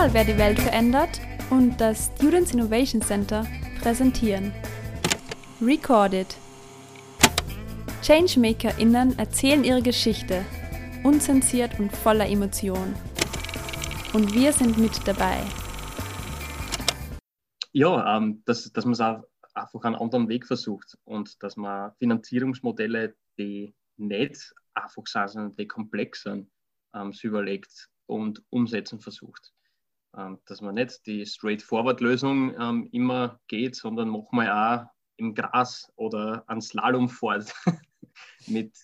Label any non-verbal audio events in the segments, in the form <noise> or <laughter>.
mal, wer die Welt verändert und das Students Innovation Center präsentieren. Recorded. ChangemakerInnen erzählen ihre Geschichte, unzensiert und voller Emotion. Und wir sind mit dabei. Ja, ähm, dass, dass man es einfach einen anderen Weg versucht und dass man Finanzierungsmodelle, die nicht einfach sind, sondern die komplex sind, ähm, sich überlegt und umsetzen versucht. Ähm, dass man nicht die Straightforward-Lösung ähm, immer geht, sondern manchmal auch im Gras oder an Slalom fährt, <laughs> mit,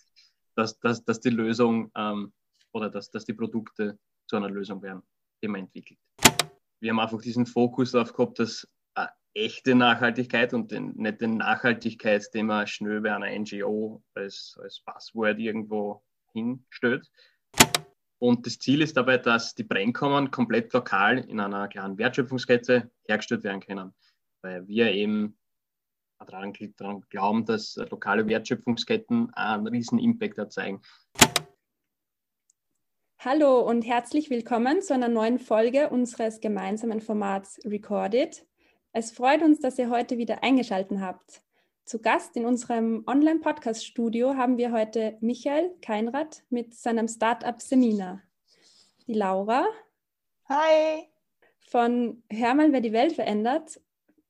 dass, dass, dass die Lösung ähm, oder dass, dass die Produkte zu einer Lösung werden, die man entwickelt. Wir haben einfach diesen Fokus darauf gehabt, dass echte Nachhaltigkeit und den, nicht den Nachhaltigkeit, den man schnell bei einer NGO als, als Passwort irgendwo hinstellt. Und das Ziel ist dabei, dass die Brennkammern komplett lokal in einer kleinen Wertschöpfungskette hergestellt werden können. Weil wir eben daran, daran glauben, dass lokale Wertschöpfungsketten einen riesen Impact erzeugen. Hallo und herzlich willkommen zu einer neuen Folge unseres gemeinsamen Formats Recorded. Es freut uns, dass ihr heute wieder eingeschaltet habt. Zu Gast in unserem Online-Podcast-Studio haben wir heute Michael Keinrad mit seinem Startup Semina. Die Laura. Hi. Von Hör mal, wer die Welt verändert.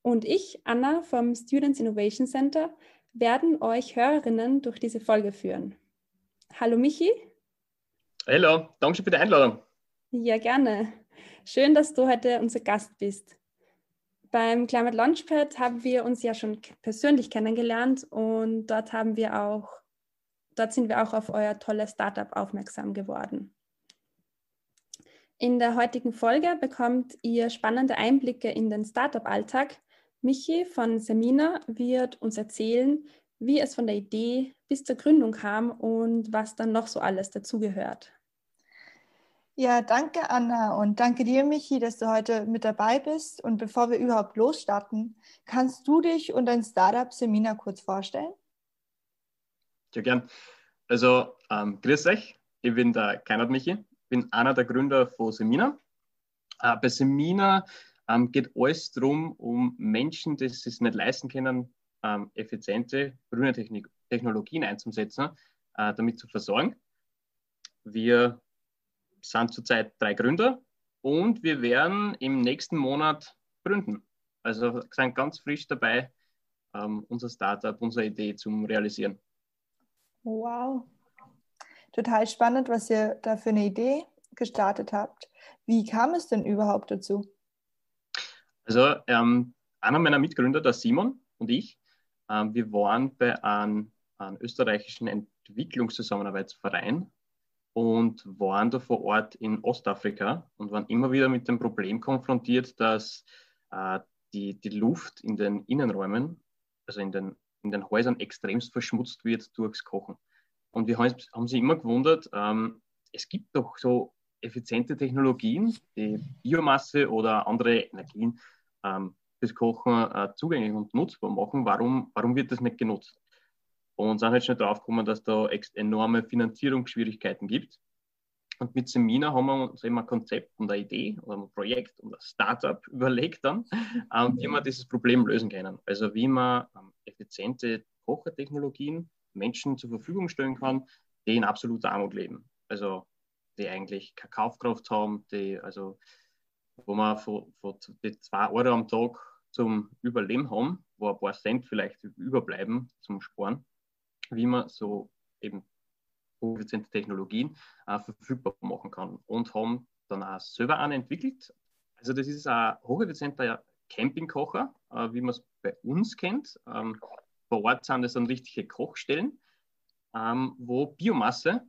Und ich, Anna vom Students Innovation Center, werden euch Hörerinnen durch diese Folge führen. Hallo Michi. Hallo, danke für die Einladung. Ja, gerne. Schön, dass du heute unser Gast bist. Beim Climate Launchpad haben wir uns ja schon persönlich kennengelernt und dort haben wir auch, dort sind wir auch auf euer tolles Startup aufmerksam geworden. In der heutigen Folge bekommt ihr spannende Einblicke in den Startup-Alltag. Michi von Semina wird uns erzählen, wie es von der Idee bis zur Gründung kam und was dann noch so alles dazugehört. Ja, danke Anna und danke dir, Michi, dass du heute mit dabei bist. Und bevor wir überhaupt losstarten, kannst du dich und dein Startup Semina kurz vorstellen? Ja, gern. Also, ähm, grüß euch, ich bin der Keinert Michi, bin einer der Gründer von Semina. Äh, bei Semina ähm, geht alles darum, um Menschen, die es nicht leisten können, ähm, effiziente grüne Technik Technologien einzusetzen, äh, damit zu versorgen. Wir sind zurzeit drei Gründer und wir werden im nächsten Monat gründen. Also sind ganz frisch dabei, ähm, unser Startup, unsere Idee zum Realisieren. Wow. Total spannend, was ihr da für eine Idee gestartet habt. Wie kam es denn überhaupt dazu? Also ähm, einer meiner Mitgründer, der Simon und ich, ähm, wir waren bei einem, einem österreichischen Entwicklungszusammenarbeitsverein und waren da vor Ort in Ostafrika und waren immer wieder mit dem Problem konfrontiert, dass äh, die, die Luft in den Innenräumen, also in den, in den Häusern, extremst verschmutzt wird durchs Kochen. Und wir haben, sie immer gewundert, ähm, es gibt doch so effiziente Technologien, die Biomasse oder andere Energien ähm, fürs Kochen äh, zugänglich und nutzbar machen. Warum, warum wird das nicht genutzt? Und sind halt schnell draufgekommen, dass da enorme Finanzierungsschwierigkeiten gibt. Und mit Semina haben wir uns eben ein Konzept und eine Idee oder ein Projekt und ein Startup <laughs> überlegt dann, ähm, wie wir dieses Problem lösen können. Also wie man ähm, effiziente Kochertechnologien Menschen zur Verfügung stellen kann, die in absoluter Armut leben. Also die eigentlich keine Kaufkraft haben, die also wo man von die zwei Euro am Tag zum Überleben haben, wo ein paar Cent vielleicht überbleiben zum Sparen wie man so eben hocheffiziente Technologien äh, verfügbar machen kann und haben dann auch selber einen entwickelt. Also das ist ein hocheffizienter Campingkocher, äh, wie man es bei uns kennt. Ähm, vor Ort sind das dann richtige Kochstellen, ähm, wo Biomasse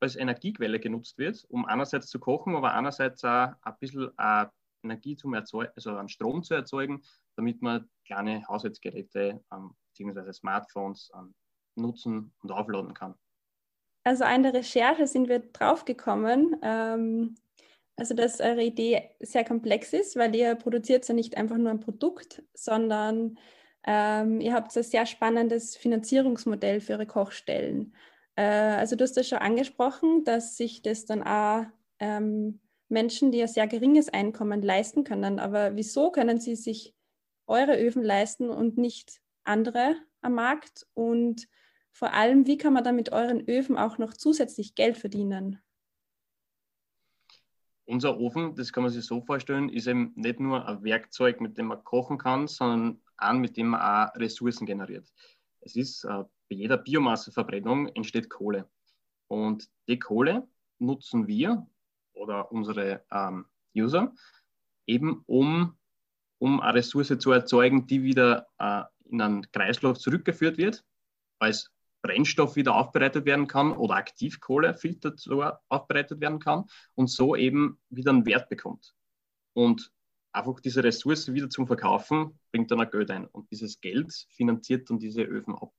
als Energiequelle genutzt wird, um einerseits zu kochen, aber andererseits auch ein bisschen äh, Energie zum Erzeugen, also an Strom zu erzeugen, damit man kleine Haushaltsgeräte ähm, bzw. Smartphones ähm, nutzen und aufladen kann. Also an der Recherche sind wir draufgekommen, ähm, also dass eure Idee sehr komplex ist, weil ihr produziert ja nicht einfach nur ein Produkt, sondern ähm, ihr habt ein sehr spannendes Finanzierungsmodell für eure Kochstellen. Äh, also du hast das schon angesprochen, dass sich das dann auch ähm, Menschen, die ein sehr geringes Einkommen leisten können. Aber wieso können sie sich eure Öfen leisten und nicht andere am Markt? Und vor allem, wie kann man dann mit euren Öfen auch noch zusätzlich Geld verdienen? Unser Ofen, das kann man sich so vorstellen, ist eben nicht nur ein Werkzeug, mit dem man kochen kann, sondern ein, mit dem man auch Ressourcen generiert. Es ist äh, bei jeder Biomasseverbrennung entsteht Kohle. Und die Kohle nutzen wir oder unsere ähm, User eben, um, um eine Ressource zu erzeugen, die wieder äh, in einen Kreislauf zurückgeführt wird, als Brennstoff wieder aufbereitet werden kann oder Aktivkohlefilter aufbereitet werden kann und so eben wieder einen Wert bekommt. Und einfach diese Ressource wieder zum Verkaufen bringt dann ein Geld ein. Und dieses Geld finanziert dann diese Öfen ab.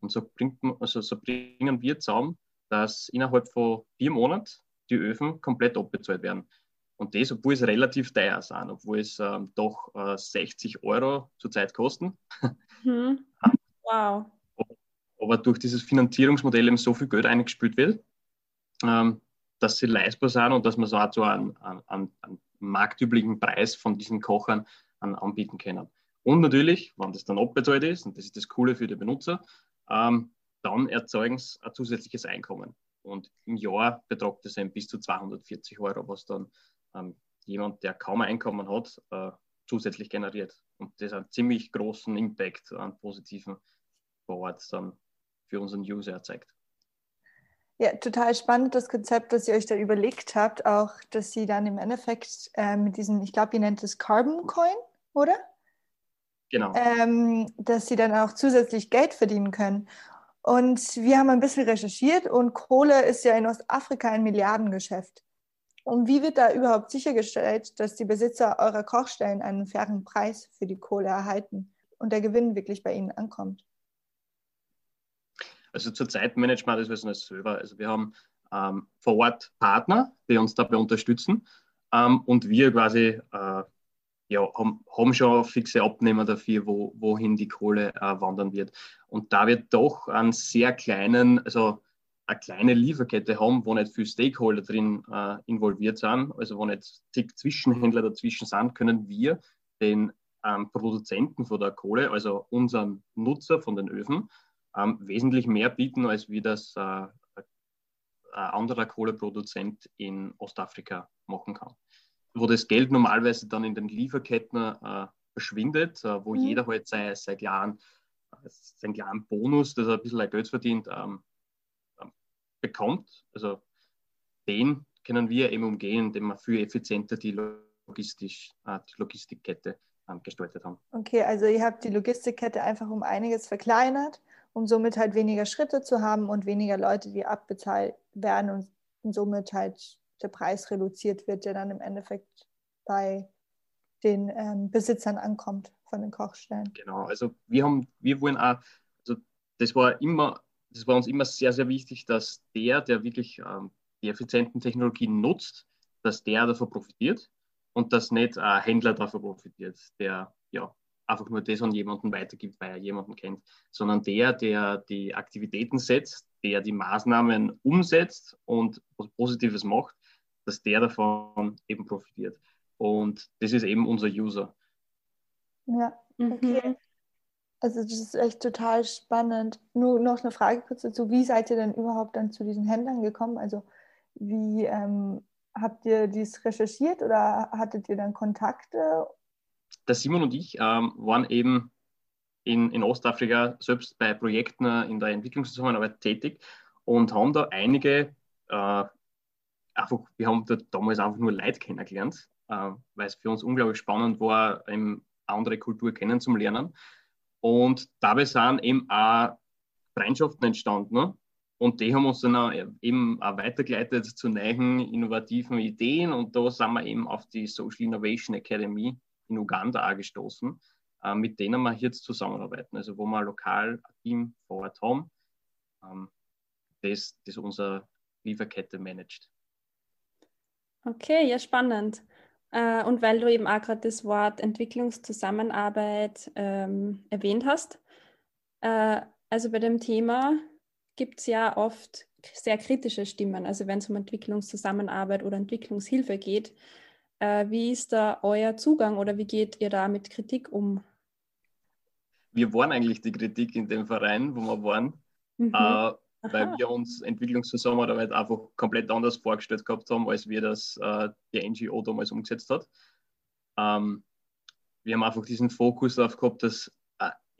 Und so, bringt man, also so bringen wir zusammen, dass innerhalb von vier Monaten die Öfen komplett abbezahlt werden. Und das, obwohl es relativ teuer sind, obwohl es ähm, doch äh, 60 Euro zurzeit kosten. Mhm. <laughs> Wow. Aber durch dieses Finanzierungsmodell eben so viel Geld eingespült wird, ähm, dass sie leistbar sind und dass man so auch so einen, einen, einen marktüblichen Preis von diesen Kochern an, anbieten können. Und natürlich, wenn das dann abbezahlt ist, und das ist das Coole für die Benutzer, ähm, dann erzeugen sie ein zusätzliches Einkommen. Und im Jahr betragt das eben bis zu 240 Euro, was dann ähm, jemand, der kaum Einkommen hat, äh, zusätzlich generiert. Und das hat einen ziemlich großen Impact an positiven vor dann für unseren User erzeugt. Ja, total spannend das Konzept, das ihr euch da überlegt habt, auch, dass sie dann im Endeffekt äh, mit diesem, ich glaube, ihr nennt es Carbon Coin, oder? Genau. Ähm, dass sie dann auch zusätzlich Geld verdienen können. Und wir haben ein bisschen recherchiert und Kohle ist ja in Ostafrika ein Milliardengeschäft. Und wie wird da überhaupt sichergestellt, dass die Besitzer eurer Kochstellen einen fairen Preis für die Kohle erhalten und der Gewinn wirklich bei ihnen ankommt? Also zurzeit managt man das alles selber. Also wir haben ähm, vor Ort Partner, die uns dabei unterstützen ähm, und wir quasi äh, ja, haben, haben schon fixe Abnehmer dafür, wo, wohin die Kohle äh, wandern wird. Und da wir doch einen sehr kleinen, also eine kleine Lieferkette haben, wo nicht viele Stakeholder drin äh, involviert sind, also wo nicht zig Zwischenhändler dazwischen sind, können wir den ähm, Produzenten von der Kohle, also unseren Nutzer von den Öfen, ähm, wesentlich mehr bieten, als wie das äh, ein anderer Kohleproduzent in Ostafrika machen kann wo das Geld normalerweise dann in den Lieferketten äh, verschwindet, äh, wo mhm. jeder halt sein, sein kleinen, seinen kleinen Bonus, dass er ein bisschen Geld verdient, ähm, ähm, bekommt. Also den können wir eben umgehen, indem wir viel effizienter die, Logistisch, äh, die Logistikkette ähm, gestaltet haben. Okay, also ihr habt die Logistikkette einfach um einiges verkleinert, um somit halt weniger Schritte zu haben und weniger Leute, die abbezahlt werden und, somit halt der Preis reduziert wird, der dann im Endeffekt bei den ähm, Besitzern ankommt von den Kochstellen. Genau, also wir haben, wir wollen auch, also das war immer, das war uns immer sehr, sehr wichtig, dass der, der wirklich ähm, die effizienten Technologien nutzt, dass der davon profitiert und dass nicht ein Händler davon profitiert, der ja einfach nur das an jemanden weitergibt, weil er jemanden kennt, sondern der, der die Aktivitäten setzt, der die Maßnahmen umsetzt und was Positives macht, dass der davon eben profitiert. Und das ist eben unser User. Ja, mhm. okay. Mhm. Also das ist echt total spannend. Nur noch eine Frage kurz dazu. Wie seid ihr denn überhaupt dann zu diesen Händlern gekommen? Also wie ähm, habt ihr dies recherchiert oder hattet ihr dann Kontakte? Der Simon und ich ähm, waren eben in, in Ostafrika selbst bei Projekten in der Entwicklungszusammenarbeit tätig und haben da einige äh, einfach, wir haben da damals einfach nur Leute kennengelernt, äh, weil es für uns unglaublich spannend war, eine andere Kultur kennenzulernen. Und dabei sind eben auch Freundschaften entstanden. Ne? Und die haben uns dann auch eben auch weitergeleitet zu neuen innovativen Ideen. Und da sind wir eben auf die Social Innovation Academy in Uganda auch gestoßen, äh, mit denen wir jetzt zusammenarbeiten. Also wo wir lokal ein Team vor Ort haben, ähm, das, das unsere Lieferkette managt. Okay, ja, spannend. Äh, und weil du eben auch gerade das Wort Entwicklungszusammenarbeit ähm, erwähnt hast, äh, also bei dem Thema gibt es ja oft sehr kritische Stimmen, also wenn es um Entwicklungszusammenarbeit oder Entwicklungshilfe geht. Äh, wie ist da euer Zugang oder wie geht ihr da mit Kritik um? Wir waren eigentlich die Kritik in dem Verein, wo wir waren, mhm. äh, weil wir uns Entwicklungszusammenarbeit einfach komplett anders vorgestellt gehabt haben, als wir das äh, die NGO damals umgesetzt hat. Ähm, wir haben einfach diesen Fokus darauf gehabt, dass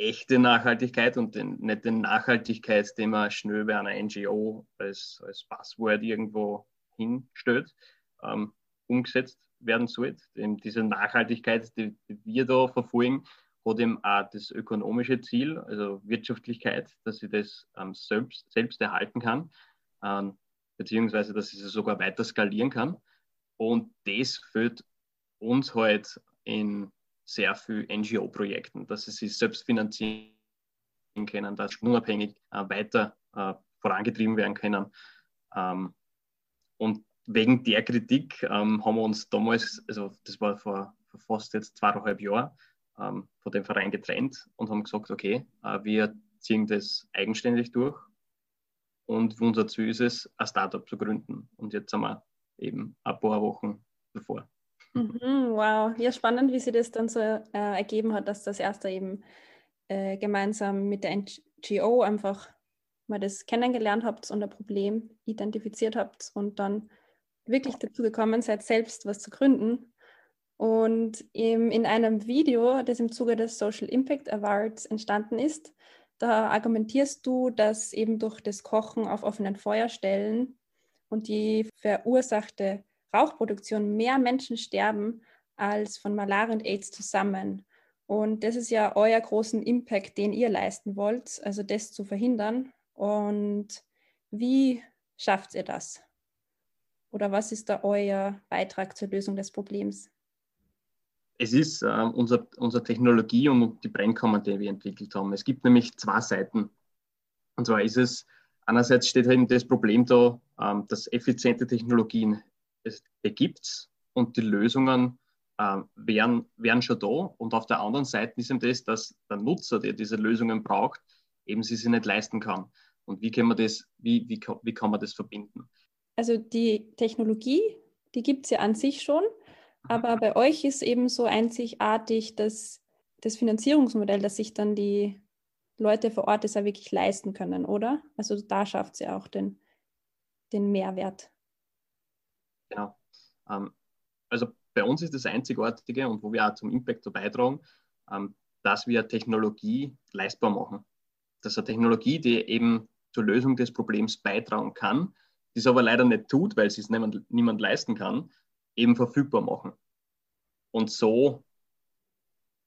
echte Nachhaltigkeit und den, nicht den man schnell bei einer NGO als, als Passwort irgendwo hinstellt, ähm, umgesetzt werden sollte. Denn diese Nachhaltigkeit, die, wir da verfolgen, hat eben auch das ökonomische Ziel, also Wirtschaftlichkeit, dass ich das ähm, selbst, selbst erhalten kann, ähm, beziehungsweise dass es sogar weiter skalieren kann. Und das führt uns halt in sehr viel NGO-Projekten, dass sie sich selbst finanzieren können, dass sie unabhängig äh, weiter äh, vorangetrieben werden können. Ähm, und wegen der Kritik ähm, haben wir uns damals, also das war vor, vor fast jetzt zweieinhalb Jahren, ähm, von dem Verein getrennt und haben gesagt, okay, äh, wir ziehen das eigenständig durch und unser Ziel ist es, ein Startup zu gründen. Und jetzt sind wir eben ein paar Wochen davor. Mhm, wow, ja, spannend, wie sich das dann so äh, ergeben hat, dass das erste eben äh, gemeinsam mit der NGO einfach mal das kennengelernt habt und ein Problem identifiziert habt und dann wirklich dazu gekommen seid, selbst was zu gründen. Und im, in einem Video, das im Zuge des Social Impact Awards entstanden ist, da argumentierst du, dass eben durch das Kochen auf offenen Feuerstellen und die verursachte Rauchproduktion mehr Menschen sterben als von Malaria und AIDS zusammen. Und das ist ja euer großen Impact, den ihr leisten wollt, also das zu verhindern. Und wie schafft ihr das? Oder was ist da euer Beitrag zur Lösung des Problems? Es ist äh, unser, unsere Technologie und die Brennkammer, die wir entwickelt haben. Es gibt nämlich zwei Seiten. Und zwar ist es, einerseits steht eben das Problem da, ähm, dass effiziente Technologien es gibt und die Lösungen äh, wären, wären schon da. Und auf der anderen Seite ist eben das, dass der Nutzer, der diese Lösungen braucht, eben sie sich nicht leisten kann. Und wie kann man das, wie, wie, wie kann man das verbinden? Also die Technologie, die gibt es ja an sich schon, aber bei euch ist eben so einzigartig, dass das Finanzierungsmodell, dass sich dann die Leute vor Ort das auch wirklich leisten können, oder? Also da schafft sie auch den, den Mehrwert. Genau. Ähm, also bei uns ist das Einzigartige und wo wir auch zum Impact so beitragen, ähm, dass wir Technologie leistbar machen. Das ist eine Technologie, die eben zur Lösung des Problems beitragen kann, die es aber leider nicht tut, weil es niemand, niemand leisten kann, eben verfügbar machen. Und so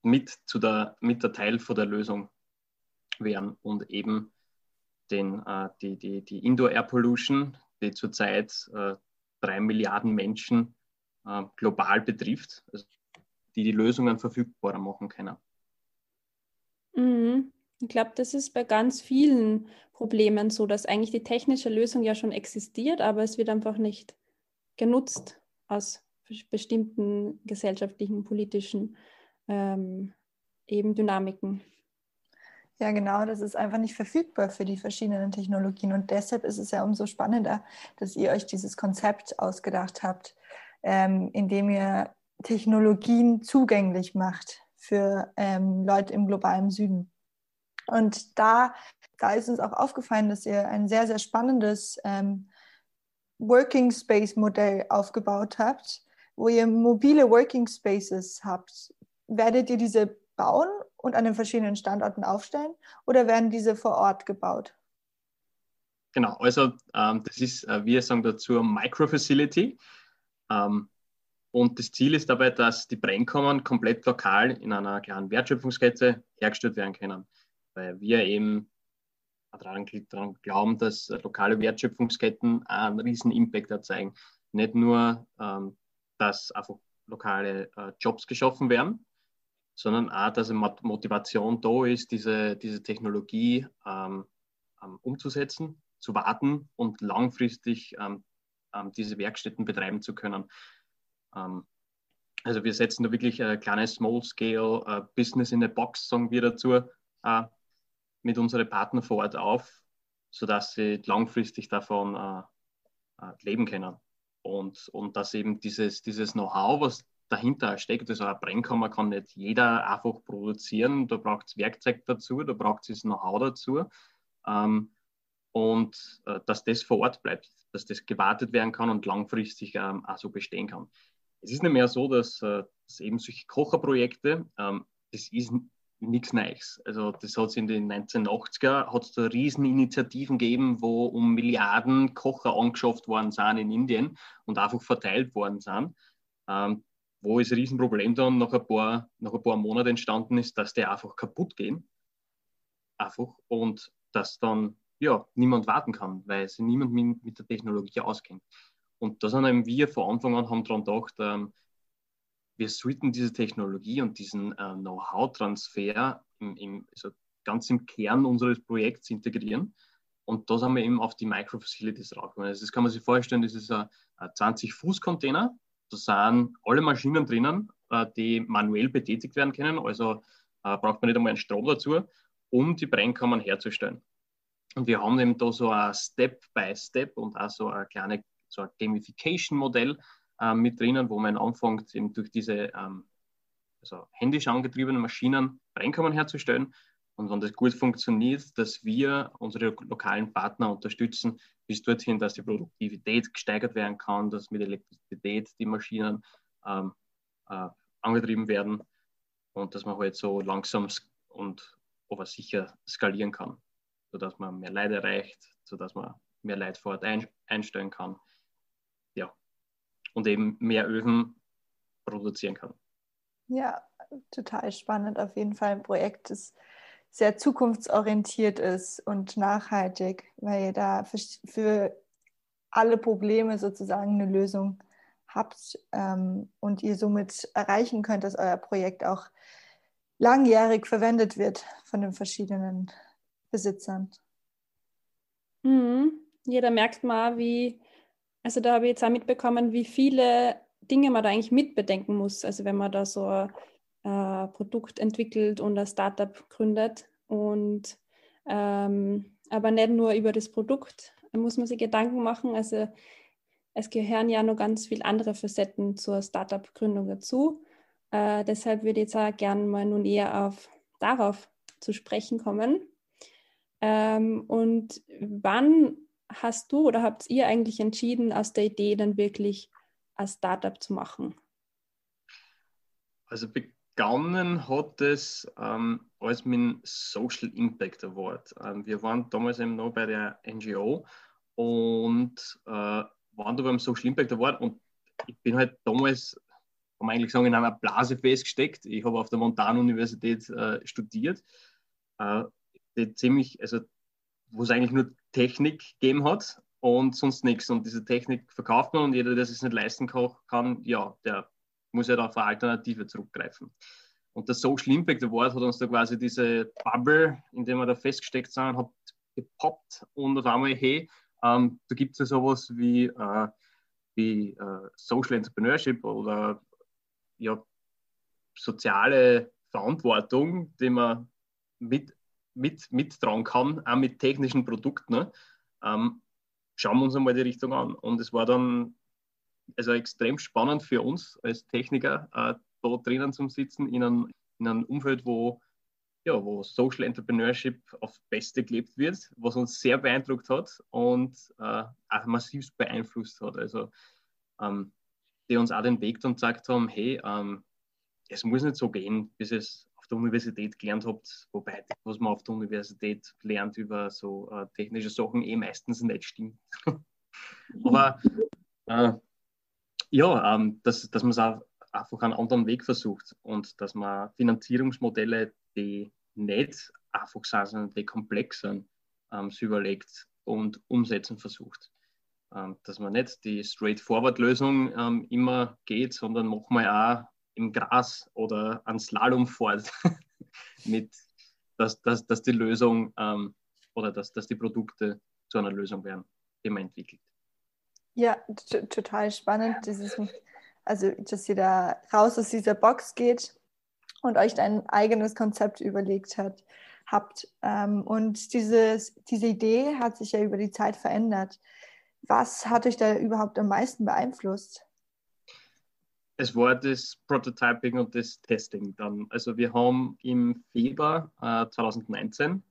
mit, zu der, mit der Teil von der Lösung werden und eben den, äh, die, die, die Indoor Air Pollution, die zurzeit äh, drei Milliarden Menschen äh, global betrifft, also die die Lösungen verfügbarer machen können. Mhm. Ich glaube, das ist bei ganz vielen Problemen so, dass eigentlich die technische Lösung ja schon existiert, aber es wird einfach nicht genutzt aus bestimmten gesellschaftlichen, politischen ähm, eben Dynamiken. Ja, genau, das ist einfach nicht verfügbar für die verschiedenen Technologien. Und deshalb ist es ja umso spannender, dass ihr euch dieses Konzept ausgedacht habt, ähm, indem ihr Technologien zugänglich macht für ähm, Leute im globalen Süden. Und da, da ist uns auch aufgefallen, dass ihr ein sehr, sehr spannendes ähm, Working Space Modell aufgebaut habt, wo ihr mobile Working Spaces habt. Werdet ihr diese bauen und an den verschiedenen Standorten aufstellen oder werden diese vor Ort gebaut? Genau, also ähm, das ist, äh, wir sagen dazu Micro-Facility. Ähm, und das Ziel ist dabei, dass die Brennkammern komplett lokal in einer kleinen Wertschöpfungskette hergestellt werden können. Weil wir eben daran, glauben, dass lokale Wertschöpfungsketten einen riesen Impact erzeugen. Nicht nur, ähm, dass einfach lokale äh, Jobs geschaffen werden, sondern auch, dass eine Motivation da ist, diese, diese Technologie ähm, ähm, umzusetzen, zu warten und langfristig ähm, ähm diese Werkstätten betreiben zu können. Ähm, also wir setzen da wirklich ein kleines Small-Scale uh, Business in a Box, sagen wir dazu, uh, mit unseren Partnern vor Ort auf, sodass sie langfristig davon äh, äh, leben können. Und, und dass eben dieses, dieses Know-how, was dahinter steckt, also eine Brennkammer kann nicht jeder einfach produzieren, da braucht es Werkzeug dazu, da braucht es Know-how dazu. Ähm, und äh, dass das vor Ort bleibt, dass das gewartet werden kann und langfristig ähm, auch so bestehen kann. Es ist nicht mehr so, dass, äh, dass eben solche Kocherprojekte, ähm, das ist nichts Neues. Also das hat es in den 1980er, hat es da Rieseninitiativen gegeben, wo um Milliarden Kocher angeschafft worden sind in Indien und einfach verteilt worden sind. Ähm, wo das Riesenproblem dann nach ein, paar, nach ein paar Monaten entstanden ist, dass die einfach kaputt gehen. Einfach. Und dass dann ja, niemand warten kann, weil sich niemand mit, mit der Technologie auskennt. Und da sind wir von Anfang an haben daran gedacht, ähm, wir sollten diese Technologie und diesen äh, Know-how-Transfer im, im, also ganz im Kern unseres Projekts integrieren. Und da sind wir eben auf die Micro-Facilities rausgekommen. Also das kann man sich vorstellen, das ist ein, ein 20-Fuß-Container. Da sind alle Maschinen drinnen, äh, die manuell betätigt werden können. Also äh, braucht man nicht einmal einen Strom dazu, um die Brennkammern herzustellen. Und wir haben eben da so ein Step-by-Step Step und auch so ein kleines so ein Gamification-Modell äh, mit drinnen, wo man anfängt, eben durch diese ähm, also händisch angetriebenen Maschinen Einkommen herzustellen. Und wenn das gut funktioniert, dass wir unsere lokalen Partner unterstützen, bis dorthin, dass die Produktivität gesteigert werden kann, dass mit Elektrizität die Maschinen ähm, äh, angetrieben werden und dass man halt so langsam und aber sicher skalieren kann sodass man mehr Leid erreicht, sodass man mehr Leid vor Ort ein, einstellen kann. Und eben mehr Öfen produzieren kann. Ja, total spannend. Auf jeden Fall ein Projekt, das sehr zukunftsorientiert ist und nachhaltig, weil ihr da für, für alle Probleme sozusagen eine Lösung habt ähm, und ihr somit erreichen könnt, dass euer Projekt auch langjährig verwendet wird von den verschiedenen Besitzern. Mhm. Ja, da merkt man, wie, also da habe ich jetzt auch mitbekommen, wie viele Dinge man da eigentlich mitbedenken muss. Also wenn man da so ein äh, Produkt entwickelt und ein Startup gründet. Und ähm, aber nicht nur über das Produkt da muss man sich Gedanken machen. Also es gehören ja noch ganz viele andere Facetten zur Startup-Gründung dazu. Äh, deshalb würde ich jetzt auch gerne mal nun eher auf darauf zu sprechen kommen. Ähm, und wann hast du oder habt ihr eigentlich entschieden, aus der Idee dann wirklich ein Startup zu machen? Also begonnen hat es ähm, als mit dem Social Impact Award. Ähm, wir waren damals eben noch bei der NGO und äh, waren da beim Social Impact Award und ich bin halt damals, kann man eigentlich sagen, in einer Blase festgesteckt. Ich habe auf der Montan-Universität äh, studiert. Äh, die ziemlich, also wo es eigentlich nur Technik gegeben hat und sonst nichts. Und diese Technik verkauft man und jeder, der es nicht leisten kann, ja, der muss ja halt auf eine Alternative zurückgreifen. Und der Social Impact Award hat uns da quasi diese Bubble, in der wir da festgesteckt sind, hat gepoppt und auf einmal, hey, ähm, da gibt es ja sowas wie, äh, wie äh, Social Entrepreneurship oder ja, soziale Verantwortung, die man mit mit, mittragen kann, auch mit technischen Produkten, ne? ähm, schauen wir uns einmal die Richtung an. Und es war dann also extrem spannend für uns als Techniker, äh, da drinnen zu sitzen, in einem, in einem Umfeld, wo, ja, wo Social Entrepreneurship auf Beste gelebt wird, was uns sehr beeindruckt hat und äh, auch massiv beeinflusst hat. Also, ähm, die uns auch den Weg dann gesagt haben: hey, ähm, es muss nicht so gehen, bis es auf der Universität gelernt habt, wobei das, was man auf der Universität lernt über so äh, technische Sachen, eh meistens nicht stimmt. <laughs> Aber äh, ja, ähm, dass, dass man es einfach einen anderen Weg versucht und dass man Finanzierungsmodelle, die nicht einfach sind, sondern die komplex sind, ähm, sich überlegt und umsetzen versucht. Ähm, dass man nicht die Straightforward-Lösung ähm, immer geht, sondern manchmal auch im Gras oder an Slalom fährt, <laughs> mit, dass, dass, dass die Lösung ähm, oder dass, dass die Produkte zu einer Lösung werden, die man entwickelt. Ja, total spannend, dieses, also dass ihr da raus aus dieser Box geht und euch ein eigenes Konzept überlegt habt. habt. Ähm, und dieses, diese Idee hat sich ja über die Zeit verändert. Was hat euch da überhaupt am meisten beeinflusst? Es war das Prototyping und das Testing dann. Also wir haben im Februar äh, 2019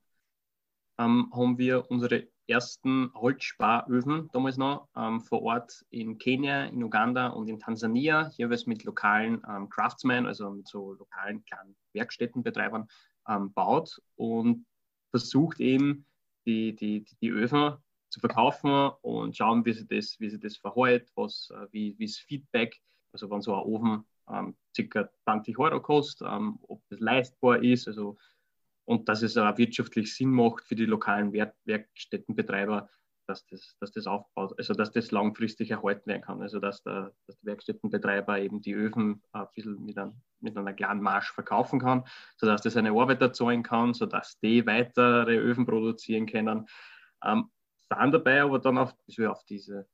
ähm, haben wir unsere ersten Holzsparöfen damals noch ähm, vor Ort in Kenia, in Uganda und in Tansania, jeweils mit lokalen ähm, Craftsmen, also mit so lokalen kleinen Werkstättenbetreibern ähm, baut und versucht eben die, die, die Öfen zu verkaufen und schauen, wie sich das, wie sich das verhält, was, äh, wie, wie das Feedback, also wenn so ein Ofen ähm, ca. 20 Euro kostet, ähm, ob das leistbar ist, also und dass es auch wirtschaftlich Sinn macht für die lokalen Werk Werkstättenbetreiber, dass das, dass das aufbaut, also dass das langfristig erhalten werden kann. Also dass der, dass der Werkstättenbetreiber eben die Öfen ein bisschen mit, ein, mit einer kleinen Marsch verkaufen kann, sodass das eine Arbeiter zahlen kann, sodass die weitere Öfen produzieren können. Ähm, sind dabei aber dann auf, auf diese,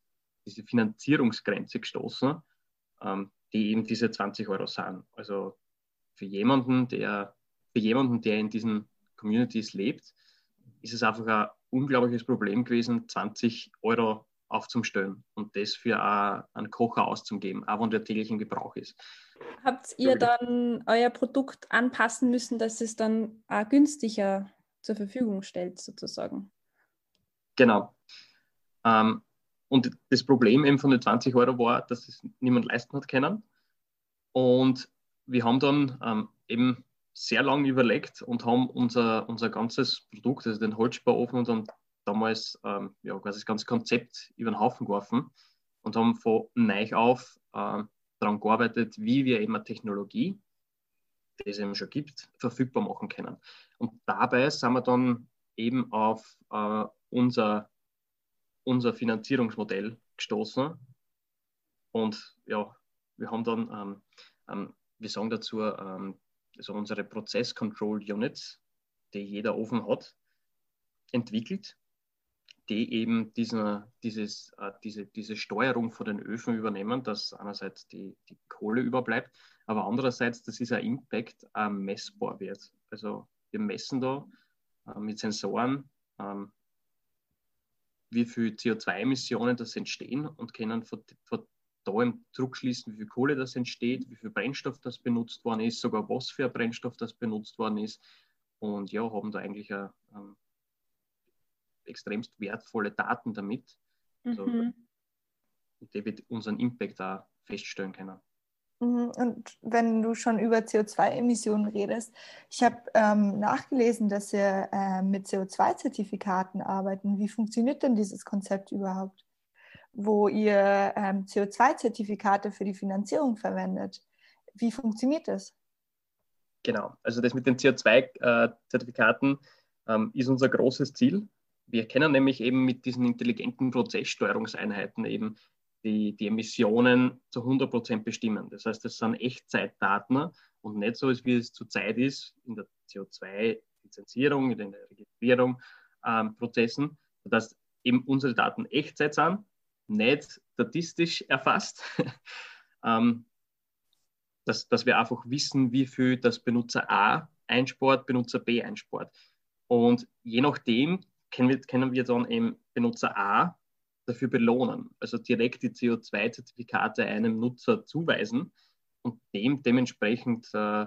diese Finanzierungsgrenze gestoßen, ähm, die eben diese 20 Euro sind. Also für jemanden, der für jemanden, der in diesen Communities lebt, ist es einfach ein unglaubliches Problem gewesen, 20 Euro aufzustellen und das für einen Kocher auszugeben, auch wenn der täglich im Gebrauch ist. Habt ihr dann euer Produkt anpassen müssen, dass es dann auch günstiger zur Verfügung stellt, sozusagen? Genau. Ähm, und das Problem eben von den 20 Euro war, dass es niemand leisten hat können. Und wir haben dann ähm, eben sehr lange überlegt und haben unser, unser ganzes Produkt, also den Holzbauofen und dann damals ähm, ja, quasi das ganze Konzept über den Haufen geworfen und haben von neu auf äh, daran gearbeitet, wie wir eben eine Technologie, die es eben schon gibt, verfügbar machen können. Und dabei sind wir dann eben auf äh, unser, unser Finanzierungsmodell gestoßen. Und ja, wir haben dann, ähm, ähm, wir sagen dazu, ähm, also unsere Prozess Control Units, die jeder Ofen hat, entwickelt, die eben diesen, dieses, äh, diese, diese Steuerung von den Öfen übernehmen, dass einerseits die, die Kohle überbleibt, aber andererseits, dass dieser Impact äh, messbar wird. Also wir messen da äh, mit Sensoren, ähm, wie viel CO2-Emissionen das entstehen und können von, von da im Druck schließen, wie viel Kohle das entsteht, wie viel Brennstoff das benutzt worden ist, sogar was für ein Brennstoff das benutzt worden ist. Und ja, haben da eigentlich eine, ähm, extremst wertvolle Daten damit, also, mhm. die wir unseren Impact da feststellen können. Mhm. Und wenn du schon über CO2-Emissionen redest, ich habe ähm, nachgelesen, dass ihr äh, mit CO2-Zertifikaten arbeiten. Wie funktioniert denn dieses Konzept überhaupt? wo ihr ähm, CO2-Zertifikate für die Finanzierung verwendet. Wie funktioniert das? Genau, also das mit den CO2-Zertifikaten ähm, ist unser großes Ziel. Wir können nämlich eben mit diesen intelligenten Prozesssteuerungseinheiten eben die, die Emissionen zu 100 Prozent bestimmen. Das heißt, das sind Echtzeitdaten und nicht so, wie es zurzeit ist in der CO2-Lizenzierung, in der Registrierung ähm, sodass eben unsere Daten Echtzeit sind nicht statistisch erfasst, <laughs> ähm, dass, dass wir einfach wissen, wie viel das Benutzer A einspart, Benutzer B einspart. Und je nachdem können wir, können wir dann eben Benutzer A dafür belohnen, also direkt die CO2-Zertifikate einem Nutzer zuweisen und dem dementsprechend äh,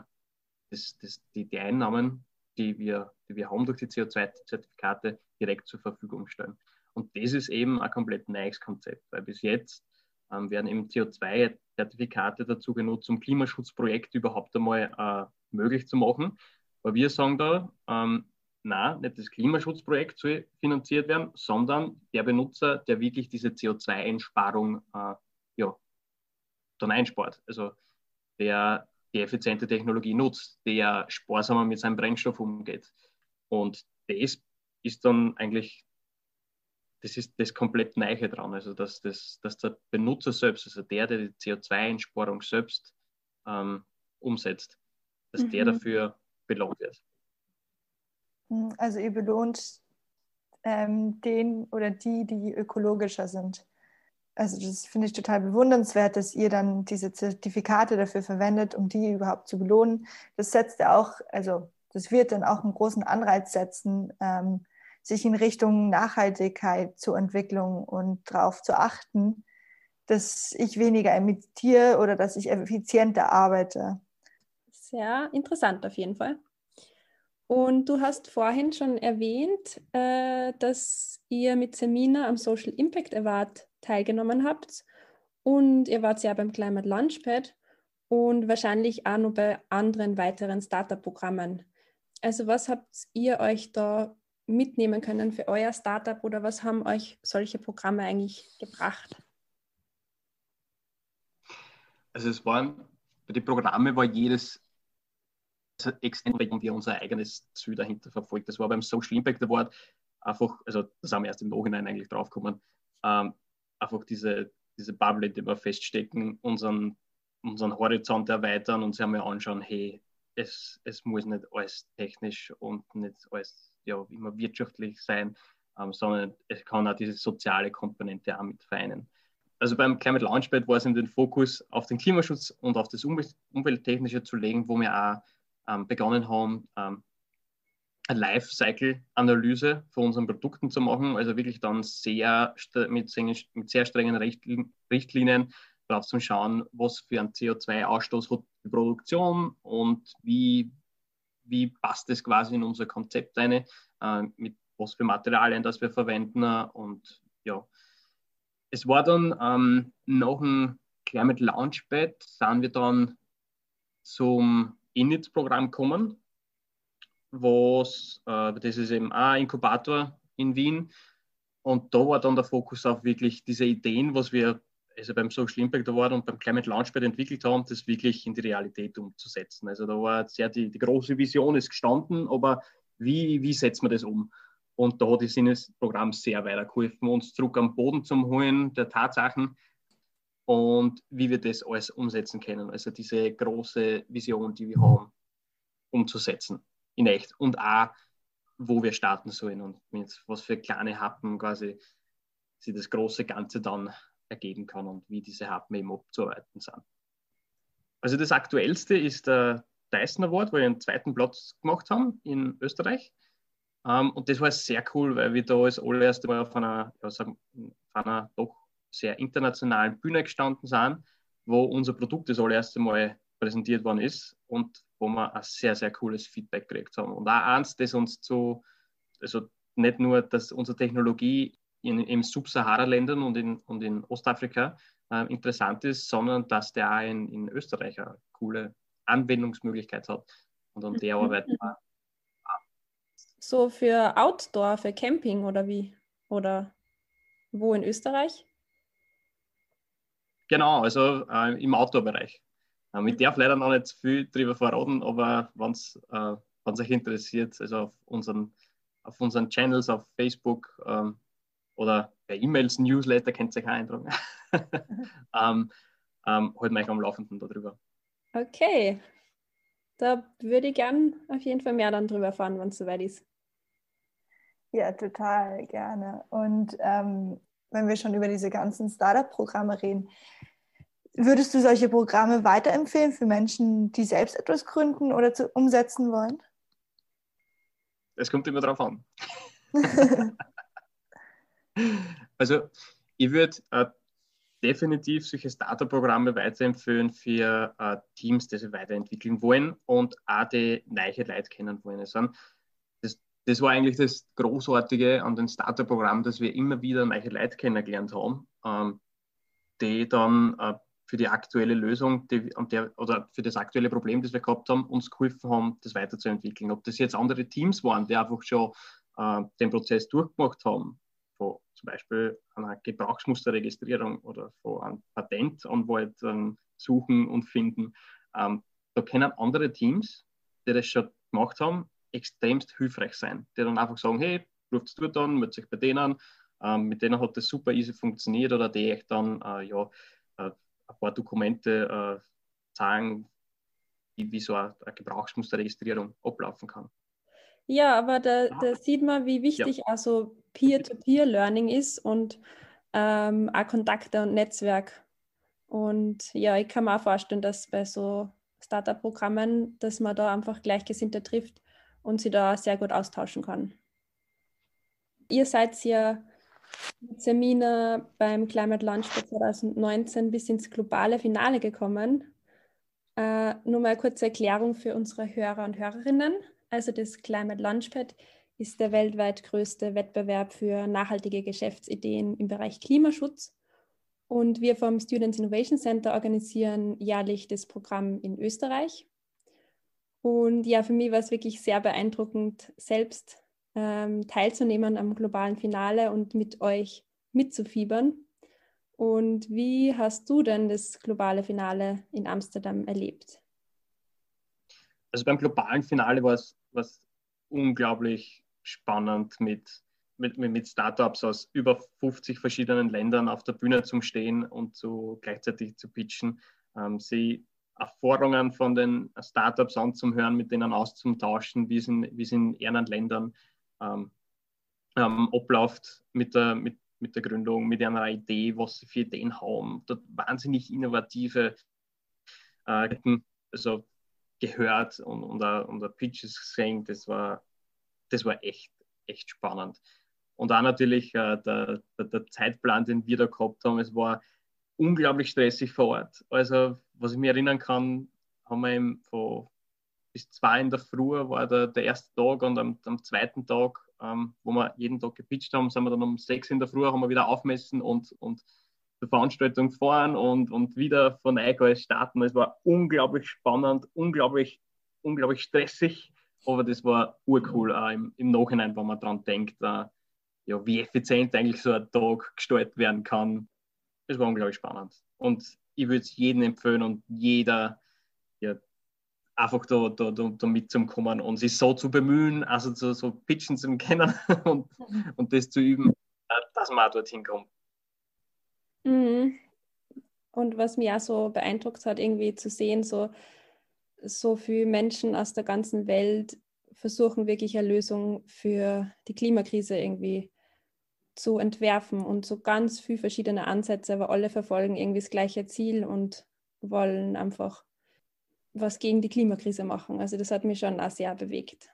das, das, die, die Einnahmen, die wir, die wir haben durch die CO2-Zertifikate, direkt zur Verfügung stellen. Und das ist eben ein komplett neues Konzept, weil bis jetzt ähm, werden eben CO2-Zertifikate dazu genutzt, um Klimaschutzprojekte überhaupt einmal äh, möglich zu machen. Aber wir sagen da, ähm, na, nicht das Klimaschutzprojekt soll finanziert werden, sondern der Benutzer, der wirklich diese CO2-Einsparung äh, ja, dann einspart. Also der die effiziente Technologie nutzt, der sparsamer mit seinem Brennstoff umgeht. Und das ist dann eigentlich das ist das komplett Neiche dran. Also, dass, das, dass der Benutzer selbst, also der, der die CO2-Einsparung selbst ähm, umsetzt, dass mhm. der dafür belohnt wird. Mhm, also, ihr belohnt ähm, den oder die, die ökologischer sind. Also, das finde ich total bewundernswert, dass ihr dann diese Zertifikate dafür verwendet, um die überhaupt zu belohnen. Das setzt ja auch, also das wird dann auch einen großen Anreiz setzen, ähm, sich in Richtung Nachhaltigkeit zur Entwicklung und darauf zu achten, dass ich weniger emittiere oder dass ich effizienter arbeite. Sehr interessant auf jeden Fall. Und du hast vorhin schon erwähnt, äh, dass ihr mit Semina am Social Impact Award teilgenommen habt und ihr wart ja beim Climate Launchpad und wahrscheinlich auch noch bei anderen weiteren Startup-Programmen. Also was habt ihr euch da mitnehmen können für euer Startup oder was haben euch solche Programme eigentlich gebracht? Also es waren, bei den Programmen war jedes extrem, weil wir unser eigenes Ziel dahinter verfolgt. Das war beim Social Impact Award einfach, also das haben wir erst im Nachhinein eigentlich draufgekommen, ähm, einfach diese, diese Bubble, die wir feststecken, unseren, unseren Horizont erweitern und sich einmal anschauen, hey, es, es muss nicht alles technisch und nicht alles ja, immer wirtschaftlich sein, ähm, sondern es kann auch diese soziale Komponente auch mit vereinen. Also beim Climate Launchpad war es in den Fokus auf den Klimaschutz und auf das Umwelttechnische zu legen, wo wir auch begonnen haben, ähm, eine Lifecycle-Analyse von unseren Produkten zu machen, also wirklich dann sehr mit, mit sehr strengen Richtlinien darauf zu schauen, was für einen CO2-Ausstoß hat die Produktion und wie, wie passt das quasi in unser Konzept ein, äh, mit was für Materialien das wir verwenden und ja. Es war dann ähm, nach dem Climate Launchpad sind wir dann zum Init-Programm kommen, was, äh, das ist eben auch ein Inkubator in Wien. Und da war dann der Fokus auf wirklich diese Ideen, was wir also beim Social Impact Award und beim Climate Launchpad entwickelt haben, das wirklich in die Realität umzusetzen. Also da war sehr die, die große Vision ist gestanden, aber wie, wie setzt man das um? Und da hat das Sinnesprogramm sehr weitergeholfen, uns zurück am Boden zum Holen der Tatsachen und wie wir das alles umsetzen können. Also diese große Vision, die wir haben, umzusetzen in echt und auch, wo wir starten sollen und mit was für kleine Happen quasi sich das große Ganze dann ergeben kann und wie diese Happen eben abzuarbeiten sind. Also das aktuellste ist der Dyson Award, wo wir einen zweiten Platz gemacht haben in Österreich. Um, ähm, und das war sehr cool, weil wir da als allererste Mal auf einer, ja, sagen, auf einer doch sehr internationalen Bühne gestanden sind, wo unser Produkt das allererste Mal präsentiert worden ist und wo wir ein sehr, sehr cooles Feedback gekriegt haben. Und auch eins, das uns zu, also nicht nur, dass unsere Technologie in, in Subsahara-Ländern und in, und in Ostafrika äh, interessant ist, sondern dass der auch in, in Österreich eine coole Anwendungsmöglichkeit hat. Und an der mhm. arbeiten wir. So für Outdoor, für Camping oder wie? Oder wo in Österreich? Genau, also äh, im Outdoor-Bereich. Äh, mit darf leider noch nicht viel darüber verraten, aber wenn es äh, euch interessiert, also auf unseren, auf unseren Channels, auf Facebook ähm, oder per E-Mails, Newsletter, könnt ihr euch auch eintragen. <laughs> ähm, ähm, halten wir euch am Laufenden darüber. Okay, da würde ich gern auf jeden Fall mehr dann drüber erfahren, wenn es soweit ist. Ja, total gerne. Und ähm, wenn wir schon über diese ganzen Startup-Programme reden, würdest du solche Programme weiterempfehlen für Menschen, die selbst etwas gründen oder zu, umsetzen wollen? Es kommt immer darauf an. <laughs> also ich würde äh, definitiv solche Startup-Programme weiterempfehlen für äh, Teams, die sie weiterentwickeln wollen und auch die neue Leute kennen wollen. Also, das war eigentlich das Großartige an den Starter-Programmen, dass wir immer wieder neue Leute kennengelernt haben, ähm, die dann äh, für die aktuelle Lösung die, der, oder für das aktuelle Problem, das wir gehabt haben, uns geholfen haben, das weiterzuentwickeln. Ob das jetzt andere Teams waren, die einfach schon äh, den Prozess durchgemacht haben, von zum Beispiel einer Gebrauchsmusterregistrierung oder von einem Patentanwalt ähm, suchen und finden. Ähm, da kennen andere Teams, die das schon gemacht haben, extremst hilfreich sein, die dann einfach sagen, hey, ruft es dort an, meldet sich bei denen ähm, mit denen hat das super easy funktioniert oder die echt dann äh, ja, äh, ein paar Dokumente äh, zeigen, wie, wie so eine, eine Gebrauchsmusterregistrierung ablaufen kann. Ja, aber da, da sieht man, wie wichtig ja. also Peer-to-Peer-Learning ist und ähm, auch Kontakte und Netzwerk. Und ja, ich kann mir auch vorstellen, dass bei so Startup-Programmen, dass man da einfach Gleichgesinnte trifft und sie da sehr gut austauschen kann. Ihr seid ja mit Semina beim Climate Launch 2019 bis ins globale Finale gekommen. Äh, nur mal eine kurze Erklärung für unsere Hörer und Hörerinnen. Also das Climate Launchpad ist der weltweit größte Wettbewerb für nachhaltige Geschäftsideen im Bereich Klimaschutz. Und wir vom Students Innovation Center organisieren jährlich das Programm in Österreich. Und ja, für mich war es wirklich sehr beeindruckend, selbst ähm, teilzunehmen am globalen Finale und mit euch mitzufiebern. Und wie hast du denn das globale Finale in Amsterdam erlebt? Also beim globalen Finale war es unglaublich spannend mit, mit, mit Startups aus über 50 verschiedenen Ländern auf der Bühne zum Stehen und zu, gleichzeitig zu pitchen. Ähm, sie Erfahrungen von den Startups anzuhören, mit denen auszutauschen, wie es in, wie es in ihren Ländern ähm, ähm, abläuft mit der, mit, mit der Gründung, mit einer Idee, was sie für Ideen haben. Dort wahnsinnig innovative äh, also gehört und, und, uh, und uh, Pitches gesehen. Das war, das war echt, echt spannend. Und auch natürlich äh, der, der, der, Zeitplan, den wir da gehabt haben, es war unglaublich stressig vor Ort. Also, was ich mir erinnern kann, haben wir eben von bis zwei in der Früh war der, der erste Tag und am, am zweiten Tag, ähm, wo wir jeden Tag gepitcht haben, sind wir dann um sechs in der Früh, haben wir wieder aufmessen und, und die Veranstaltung fahren und, und wieder von Eichel starten. Es war unglaublich spannend, unglaublich, unglaublich stressig, aber das war urcool auch im, im Nachhinein, wenn man daran denkt, äh, ja, wie effizient eigentlich so ein Tag gestaltet werden kann. Das war unglaublich spannend. Und ich würde es jedem empfehlen und jeder, ja, einfach da, da, da, da mitzukommen und sich so zu bemühen, also so, so pitchen zu können <laughs> und, und das zu üben, äh, dass man auch dorthin kommt. Mhm. Und was mich auch so beeindruckt hat, irgendwie zu sehen, so, so viele Menschen aus der ganzen Welt versuchen wirklich eine Lösung für die Klimakrise irgendwie zu entwerfen und so ganz viele verschiedene Ansätze, aber alle verfolgen irgendwie das gleiche Ziel und wollen einfach was gegen die Klimakrise machen. Also das hat mich schon auch sehr bewegt.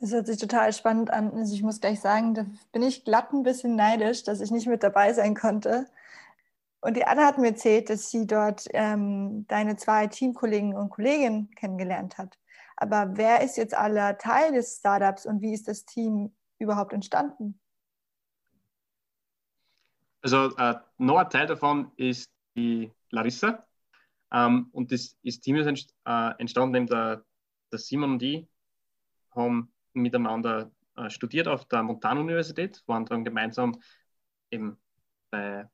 Das hört sich total spannend an. Also ich muss gleich sagen, da bin ich glatt ein bisschen neidisch, dass ich nicht mit dabei sein konnte. Und die Anna hat mir erzählt, dass sie dort ähm, deine zwei Teamkollegen und Kolleginnen kennengelernt hat. Aber wer ist jetzt aller Teil des Startups und wie ist das Team überhaupt entstanden? Also äh, noch ein Teil davon ist die Larissa. Ähm, und das, das Team ist entst, äh, entstanden, indem der, der Simon und ich haben miteinander äh, studiert auf der Montanuniversität, waren dann gemeinsam eben bei,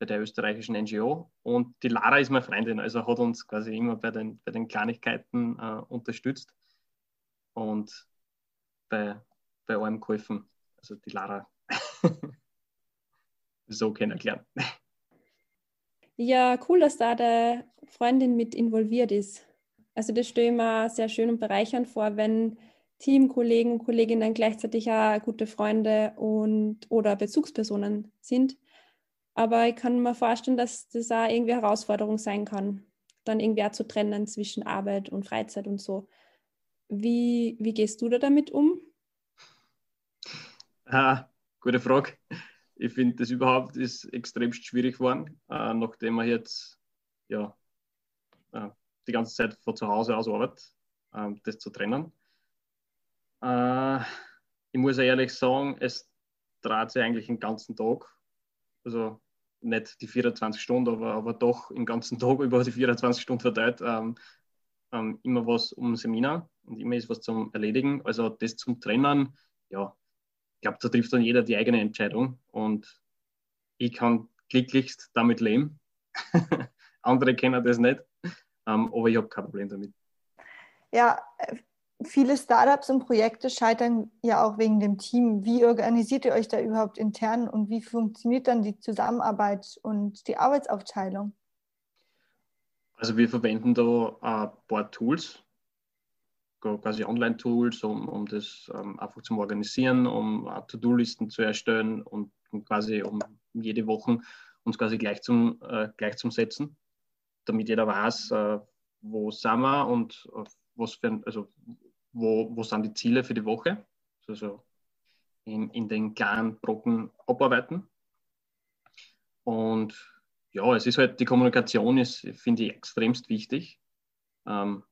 bei der österreichischen NGO. Und die Lara ist meine Freundin, also hat uns quasi immer bei den, bei den Kleinigkeiten äh, unterstützt und bei, bei allem geholfen. Also die Lara <laughs> so kennengelernt. Ja, cool, dass da der Freundin mit involviert ist. Also das stelle ich mir sehr schön und bereichernd vor, wenn Teamkollegen und Kolleginnen gleichzeitig auch gute Freunde und oder Bezugspersonen sind. Aber ich kann mir vorstellen, dass das auch irgendwie Herausforderung sein kann, dann irgendwie auch zu trennen zwischen Arbeit und Freizeit und so. Wie, wie gehst du da damit um? Ah, gute Frage. Ich finde, das überhaupt ist extrem schwierig geworden, äh, nachdem man jetzt ja, äh, die ganze Zeit von zu Hause aus arbeitet, äh, das zu trennen. Äh, ich muss ehrlich sagen, es dreht sich eigentlich den ganzen Tag. Also nicht die 24 Stunden, aber, aber doch den ganzen <laughs> Tag über die 24 Stunden verteilt. Ähm, ähm, immer was um Seminar und immer ist was zum Erledigen. Also das zum Trennen, ja, glaube, da trifft dann jeder die eigene Entscheidung und ich kann glücklichst damit leben. <laughs> Andere kennen das nicht, ähm, aber ich habe kein Problem damit. Ja, viele Startups und Projekte scheitern ja auch wegen dem Team. Wie organisiert ihr euch da überhaupt intern und wie funktioniert dann die Zusammenarbeit und die Arbeitsaufteilung? Also wir verwenden da ein paar Tools, quasi Online-Tools, um, um das ähm, einfach zu organisieren, um To-Do-Listen zu erstellen und, und, quasi um jede Woche uns quasi gleich zum, äh, gleich zum Setzen, damit jeder weiß, äh, wo sind wir und äh, was für, also wo, wo sind die Ziele für die Woche, also in, in den kleinen Brocken abarbeiten. Und ja, es ist halt, die Kommunikation ist, finde ich, extremst wichtig. Ähm,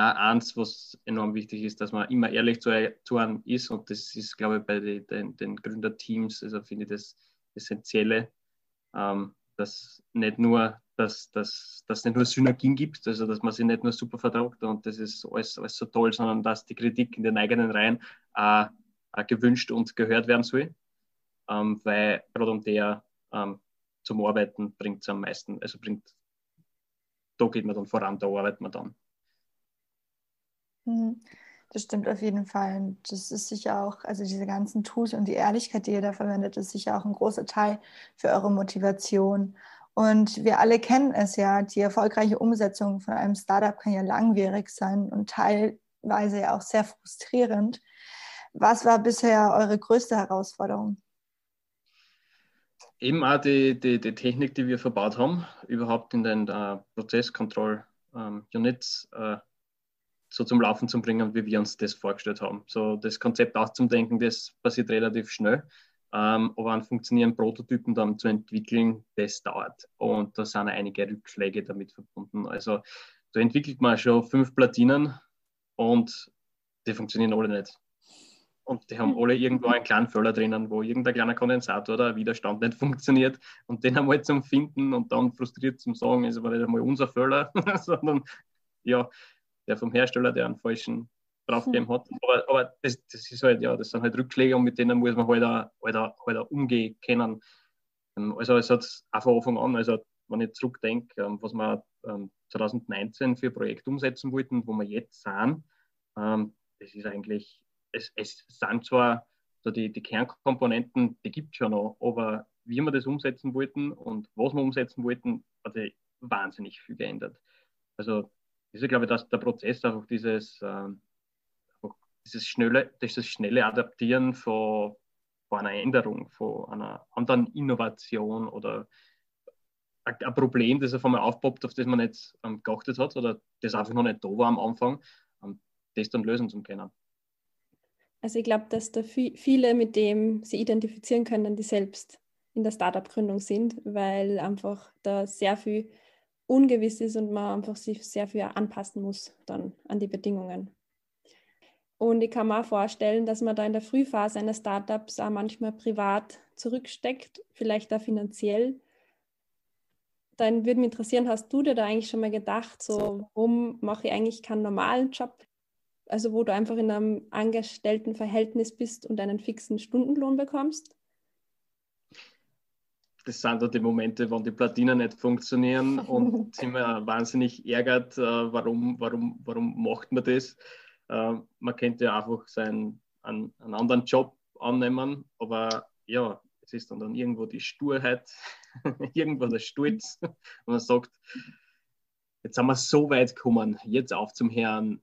eins, was enorm wichtig ist, dass man immer ehrlich zu, zu einem ist und das ist, glaube ich, bei den, den, den Gründerteams, also finde ich das Essentielle, ähm, dass nicht nur, dass, dass, dass nicht nur Synergien gibt, also dass man sich nicht nur super vertraut und das ist alles, alles so toll, sondern dass die Kritik in den eigenen Reihen äh, äh, gewünscht und gehört werden soll, ähm, weil gerade um der ähm, zum Arbeiten bringt es am meisten, also bringt, da geht man dann voran, da arbeitet man dann. Mhm. Das stimmt auf jeden Fall. Und das ist sicher auch, also diese ganzen Tools und die Ehrlichkeit, die ihr da verwendet, ist sicher auch ein großer Teil für eure Motivation. Und wir alle kennen es ja, die erfolgreiche Umsetzung von einem Startup kann ja langwierig sein und teilweise ja auch sehr frustrierend. Was war bisher eure größte Herausforderung? Eben auch die, die, die Technik, die wir verbaut haben, überhaupt in den uh, Prozess-Control-Units ähm, uh, so zum Laufen zu bringen, wie wir uns das vorgestellt haben. So das Konzept auszudenken, das passiert relativ schnell. Ähm, aber einen funktionierenden Prototypen dann zu entwickeln, das dauert. Und da sind einige Rückschläge damit verbunden. Also da entwickelt man schon fünf Platinen und die funktionieren alle nicht. Und die haben alle irgendwo einen kleinen Fehler drinnen, wo irgendein kleiner Kondensator oder Widerstand nicht funktioniert und den einmal zum Finden und dann frustriert zum Sagen, ist aber nicht einmal unser Fehler, <laughs> sondern ja, der vom Hersteller, der einen falschen draufgegeben hat. Aber, aber das, das, ist halt, ja, das sind halt Rückschläge und mit denen muss man halt auch, halt auch, halt auch umgehen können. Ähm, also es hat auch von Anfang an, also wenn ich zurückdenke, ähm, was wir 2019 ähm, für ein Projekt umsetzen wollten, wo wir jetzt sind, das ist eigentlich es, es sind zwar so die, die Kernkomponenten, die gibt es schon noch, aber wie wir das umsetzen wollten und was wir umsetzen wollten, hat sich wahnsinnig viel geändert. Also ist ja, glaube ich, dass der Prozess einfach dieses, äh, dieses, schnelle, dieses schnelle Adaptieren von, von einer Änderung, von einer anderen Innovation oder ein, Problem, das auf einmal aufpoppt, auf das man nicht ähm, geachtet hat oder das einfach noch nicht da war am Anfang, ähm, das dann lösen zu können. Also ich glaube, dass da viele mit dem sie identifizieren können, die selbst in der Startup-Gründung sind, weil einfach da sehr viel ungewiss ist und man einfach sich sehr viel anpassen muss dann an die Bedingungen. Und ich kann mir auch vorstellen, dass man da in der Frühphase eines Startups auch manchmal privat zurücksteckt, vielleicht auch finanziell. Dann würde mich interessieren, hast du dir da eigentlich schon mal gedacht, so, warum mache ich eigentlich keinen normalen Job? also wo du einfach in einem angestellten Verhältnis bist und einen fixen Stundenlohn bekommst? Das sind da die Momente, wo die Platinen nicht funktionieren und <laughs> sind wir wahnsinnig ärgert, äh, warum, warum, warum macht man das? Äh, man könnte ja einfach seinen, einen, einen anderen Job annehmen, aber ja, es ist dann, dann irgendwo die Sturheit, <laughs> irgendwo der Stolz und man sagt, jetzt sind wir so weit gekommen, jetzt auf zum Herrn,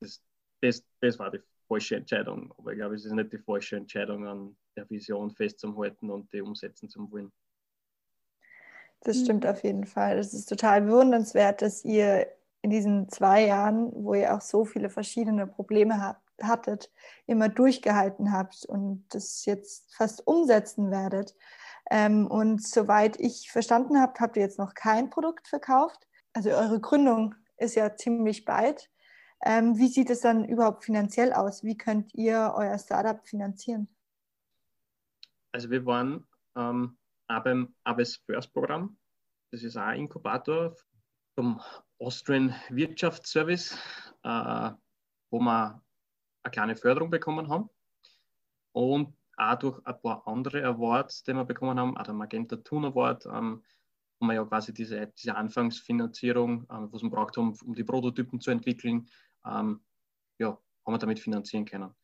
das, das, das war die falsche Entscheidung. Aber ich glaube, es ist nicht die falsche Entscheidung, an der Vision festzuhalten und die umsetzen zu wollen. Das stimmt mhm. auf jeden Fall. Es ist total bewundernswert, dass ihr in diesen zwei Jahren, wo ihr auch so viele verschiedene Probleme habt, hattet, immer durchgehalten habt und das jetzt fast umsetzen werdet. Ähm, und soweit ich verstanden habe, habt ihr jetzt noch kein Produkt verkauft. Also eure Gründung ist ja ziemlich bald. Ähm, wie sieht es dann überhaupt finanziell aus? Wie könnt ihr euer Startup finanzieren? Also wir waren ähm, auch beim ABS First Programm. Das ist auch ein Inkubator vom Austrian Wirtschaftsservice, äh, wo wir eine kleine Förderung bekommen haben. Und auch durch ein paar andere Awards, die wir bekommen haben, auch der Magenta Toon Award, ähm, wo wir ja quasi diese, diese Anfangsfinanzierung, äh, was wir braucht haben, um die Prototypen zu entwickeln, ähm, ja, haben wir damit finanzieren können.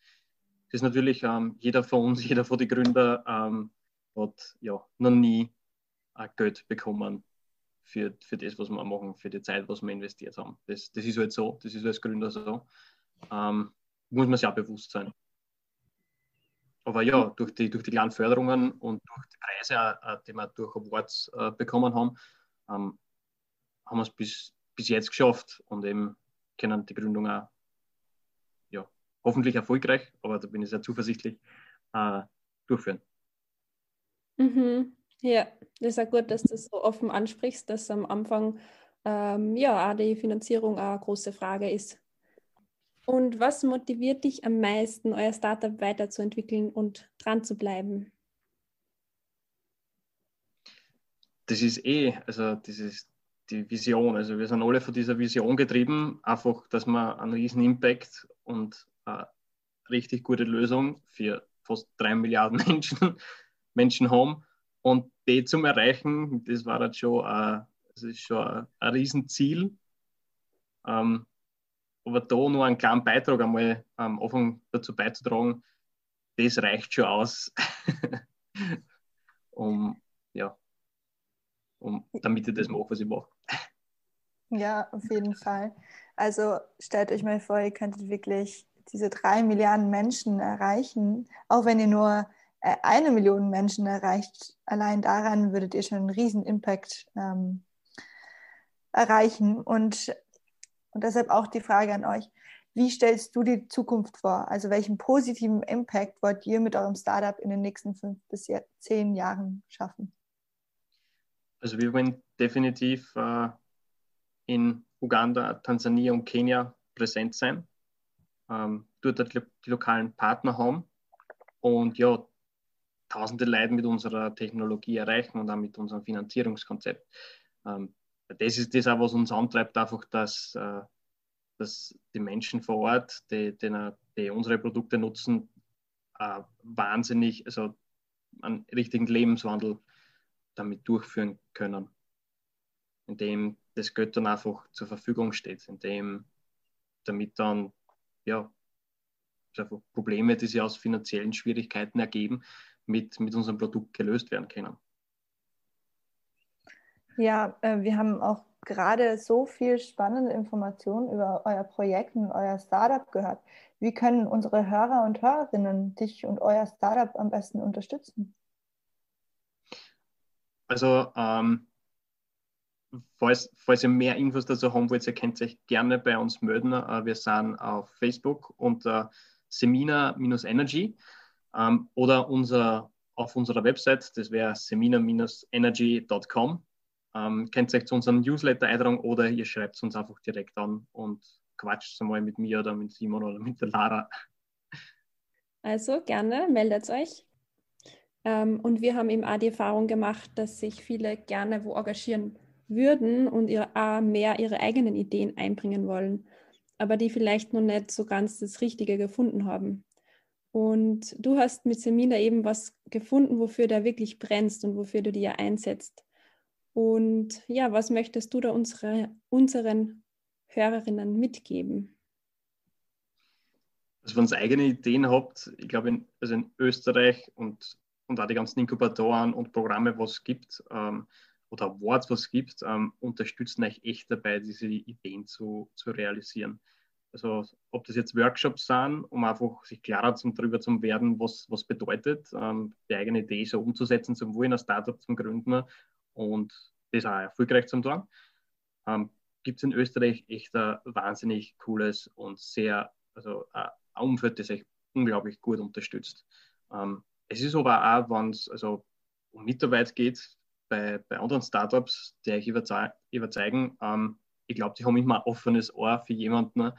Das ist natürlich ähm, jeder von uns, <laughs> jeder von den Gründern ähm, hat ja noch nie äh, Geld bekommen für, für das, was wir machen, für die Zeit, was wir investiert haben. Das, das ist halt so, das ist als Gründer so. Ähm, muss man sich auch bewusst sein. Aber ja, durch die, durch die kleinen Förderungen und durch die Preise, äh, die wir durch Awards äh, bekommen haben, ähm, haben wir es bis, bis jetzt geschafft und eben können die Gründung auch hoffentlich erfolgreich, aber da bin ich sehr zuversichtlich, äh, durchführen. Mhm. Ja, das ist auch gut, dass du das so offen ansprichst, dass am Anfang ähm, ja auch die Finanzierung eine große Frage ist. Und was motiviert dich am meisten, euer Startup weiterzuentwickeln und dran zu bleiben? Das ist eh, also das ist die Vision. Also wir sind alle von dieser Vision getrieben, einfach, dass wir einen riesen Impact und eine richtig gute Lösung für fast drei Milliarden <laughs> Menschen, Menschen haben. Und die zum Erreichen, das war halt schon, ein, das ist schon ein, ein Riesenziel. Ähm, aber da nur einen kleinen Beitrag einmal am Anfang dazu beizutragen, das reicht schon aus, <laughs> um, ja, um, damit ich das mache, was ich mache. Ja, auf jeden Fall. Also stellt euch mal vor, ihr könntet wirklich diese drei Milliarden Menschen erreichen, auch wenn ihr nur äh, eine Million Menschen erreicht. Allein daran würdet ihr schon einen riesen Impact ähm, erreichen. Und, und deshalb auch die Frage an euch, wie stellst du die Zukunft vor? Also welchen positiven Impact wollt ihr mit eurem Startup in den nächsten fünf bis zehn Jahren schaffen? Also wir wollen definitiv äh, in Uganda, Tansania und Kenia präsent sein, ähm, dort die, lokalen Partner haben und ja, tausende Leute mit unserer Technologie erreichen und auch mit unserem Finanzierungskonzept. Ähm, das ist das auch, was uns antreibt, einfach, dass, äh, dass die Menschen vor Ort, die, die, die unsere Produkte nutzen, äh, wahnsinnig, also einen richtigen Lebenswandel damit durchführen können, indem das Geld dann einfach zur Verfügung steht, indem damit dann ja, Probleme, die sich aus finanziellen Schwierigkeiten ergeben, mit, mit unserem Produkt gelöst werden können. Ja, äh, wir haben auch gerade so viel spannende Informationen über euer Projekt und euer Startup gehört. Wie können unsere Hörer und Hörerinnen dich und euer Startup am besten unterstützen? Also ähm, falls, falls ihr mehr Infos dazu haben wollt, ihr könnt euch gerne bei uns melden. Äh, wir sind auf Facebook unter Semina-Energy ähm, oder unser, auf unserer Website, das wäre semina-energy.com. Ähm, könnt ihr euch zu unserem Newsletter eintragen oder ihr schreibt uns einfach direkt an und quatscht einmal mit mir oder mit Simon oder mit der Lara. Also gerne, meldet euch. Ähm, und wir haben eben auch die Erfahrung gemacht, dass sich viele gerne wo engagieren würden und ihre, mehr ihre eigenen Ideen einbringen wollen, aber die vielleicht noch nicht so ganz das Richtige gefunden haben. Und du hast mit Semina eben was gefunden, wofür du wirklich brennst und wofür du dir einsetzt. Und ja, was möchtest du da unsere, unseren Hörerinnen mitgeben? Also wenn ihr eigene Ideen habt, ich glaube, in, also in Österreich und, und auch die ganzen Inkubatoren und Programme, was es gibt, ähm, oder Awards, was es gibt, ähm, unterstützen euch echt dabei, diese Ideen zu, zu realisieren. Also ob das jetzt Workshops sind, um einfach sich klarer zum, darüber zu werden, was, was bedeutet, ähm, die eigene Idee so umzusetzen, zum Wollen, ein Startup zum Gründen und das auch erfolgreich zu tun. Ähm, gibt es in Österreich echt ein wahnsinnig cooles und sehr, also ein Umfeld, das euch unglaublich gut unterstützt. Ähm, es ist aber auch, wenn es also um Mitarbeit geht, bei, bei anderen Startups, die euch überzeugen, ähm, ich glaube, die haben immer ein offenes Ohr für jemanden,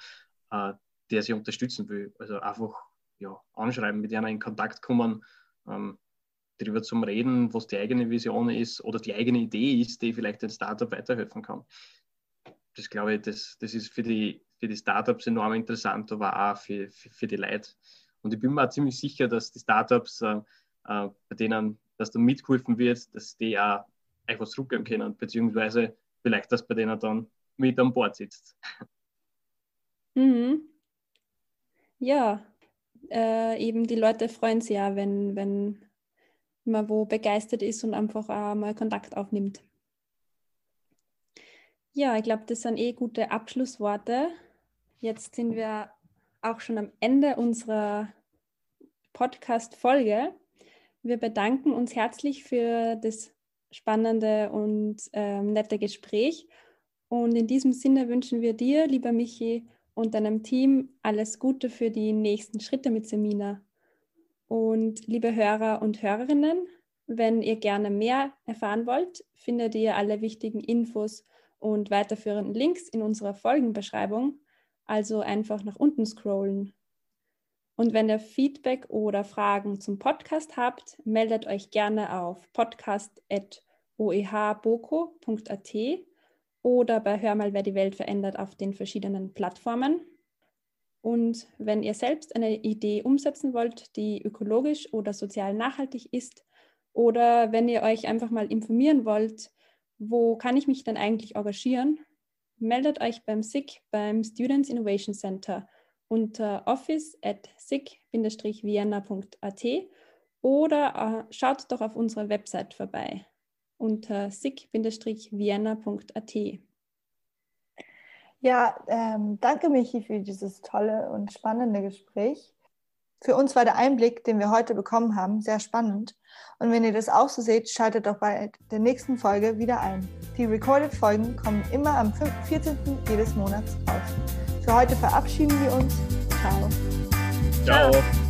äh, der sie unterstützen will. Also einfach ja, anschreiben, mit denen in Kontakt kommen, ähm, darüber zum Reden, was die eigene Vision ist oder die eigene Idee ist, die vielleicht ein Startup weiterhelfen kann. Das glaube ich, das, das ist für die, für die Startups enorm interessant, aber auch für, für, für die Leute. Und ich bin mir auch ziemlich sicher, dass die Startups, äh, äh, bei denen dass da mitgeholfen wird, dass die auch etwas zurückgeben können, beziehungsweise vielleicht, dass bei denen dann mit an Bord sitzt. <laughs> Mhm. Ja, äh, eben die Leute freuen sich ja, wenn, wenn man wo begeistert ist und einfach auch mal Kontakt aufnimmt. Ja, ich glaube, das sind eh gute Abschlussworte. Jetzt sind wir auch schon am Ende unserer Podcast-Folge. Wir bedanken uns herzlich für das spannende und ähm, nette Gespräch. Und in diesem Sinne wünschen wir dir, lieber Michi, und deinem Team alles Gute für die nächsten Schritte mit Semina. Und liebe Hörer und Hörerinnen, wenn ihr gerne mehr erfahren wollt, findet ihr alle wichtigen Infos und weiterführenden Links in unserer Folgenbeschreibung. Also einfach nach unten scrollen. Und wenn ihr Feedback oder Fragen zum Podcast habt, meldet euch gerne auf podcast.oehboko.at oder bei Hör mal, wer die Welt verändert auf den verschiedenen Plattformen. Und wenn ihr selbst eine Idee umsetzen wollt, die ökologisch oder sozial nachhaltig ist, oder wenn ihr euch einfach mal informieren wollt, wo kann ich mich denn eigentlich engagieren, meldet euch beim SIG, beim Students Innovation Center unter office at sig-vienna.at oder äh, schaut doch auf unserer Website vorbei unter sig-vienna.at. Ja, ähm, danke Michi für dieses tolle und spannende Gespräch. Für uns war der Einblick, den wir heute bekommen haben, sehr spannend. Und wenn ihr das auch so seht, schaltet doch bei der nächsten Folge wieder ein. Die Recorded-Folgen kommen immer am 14. jedes Monats raus. Für heute verabschieden wir uns. Ciao. Ciao.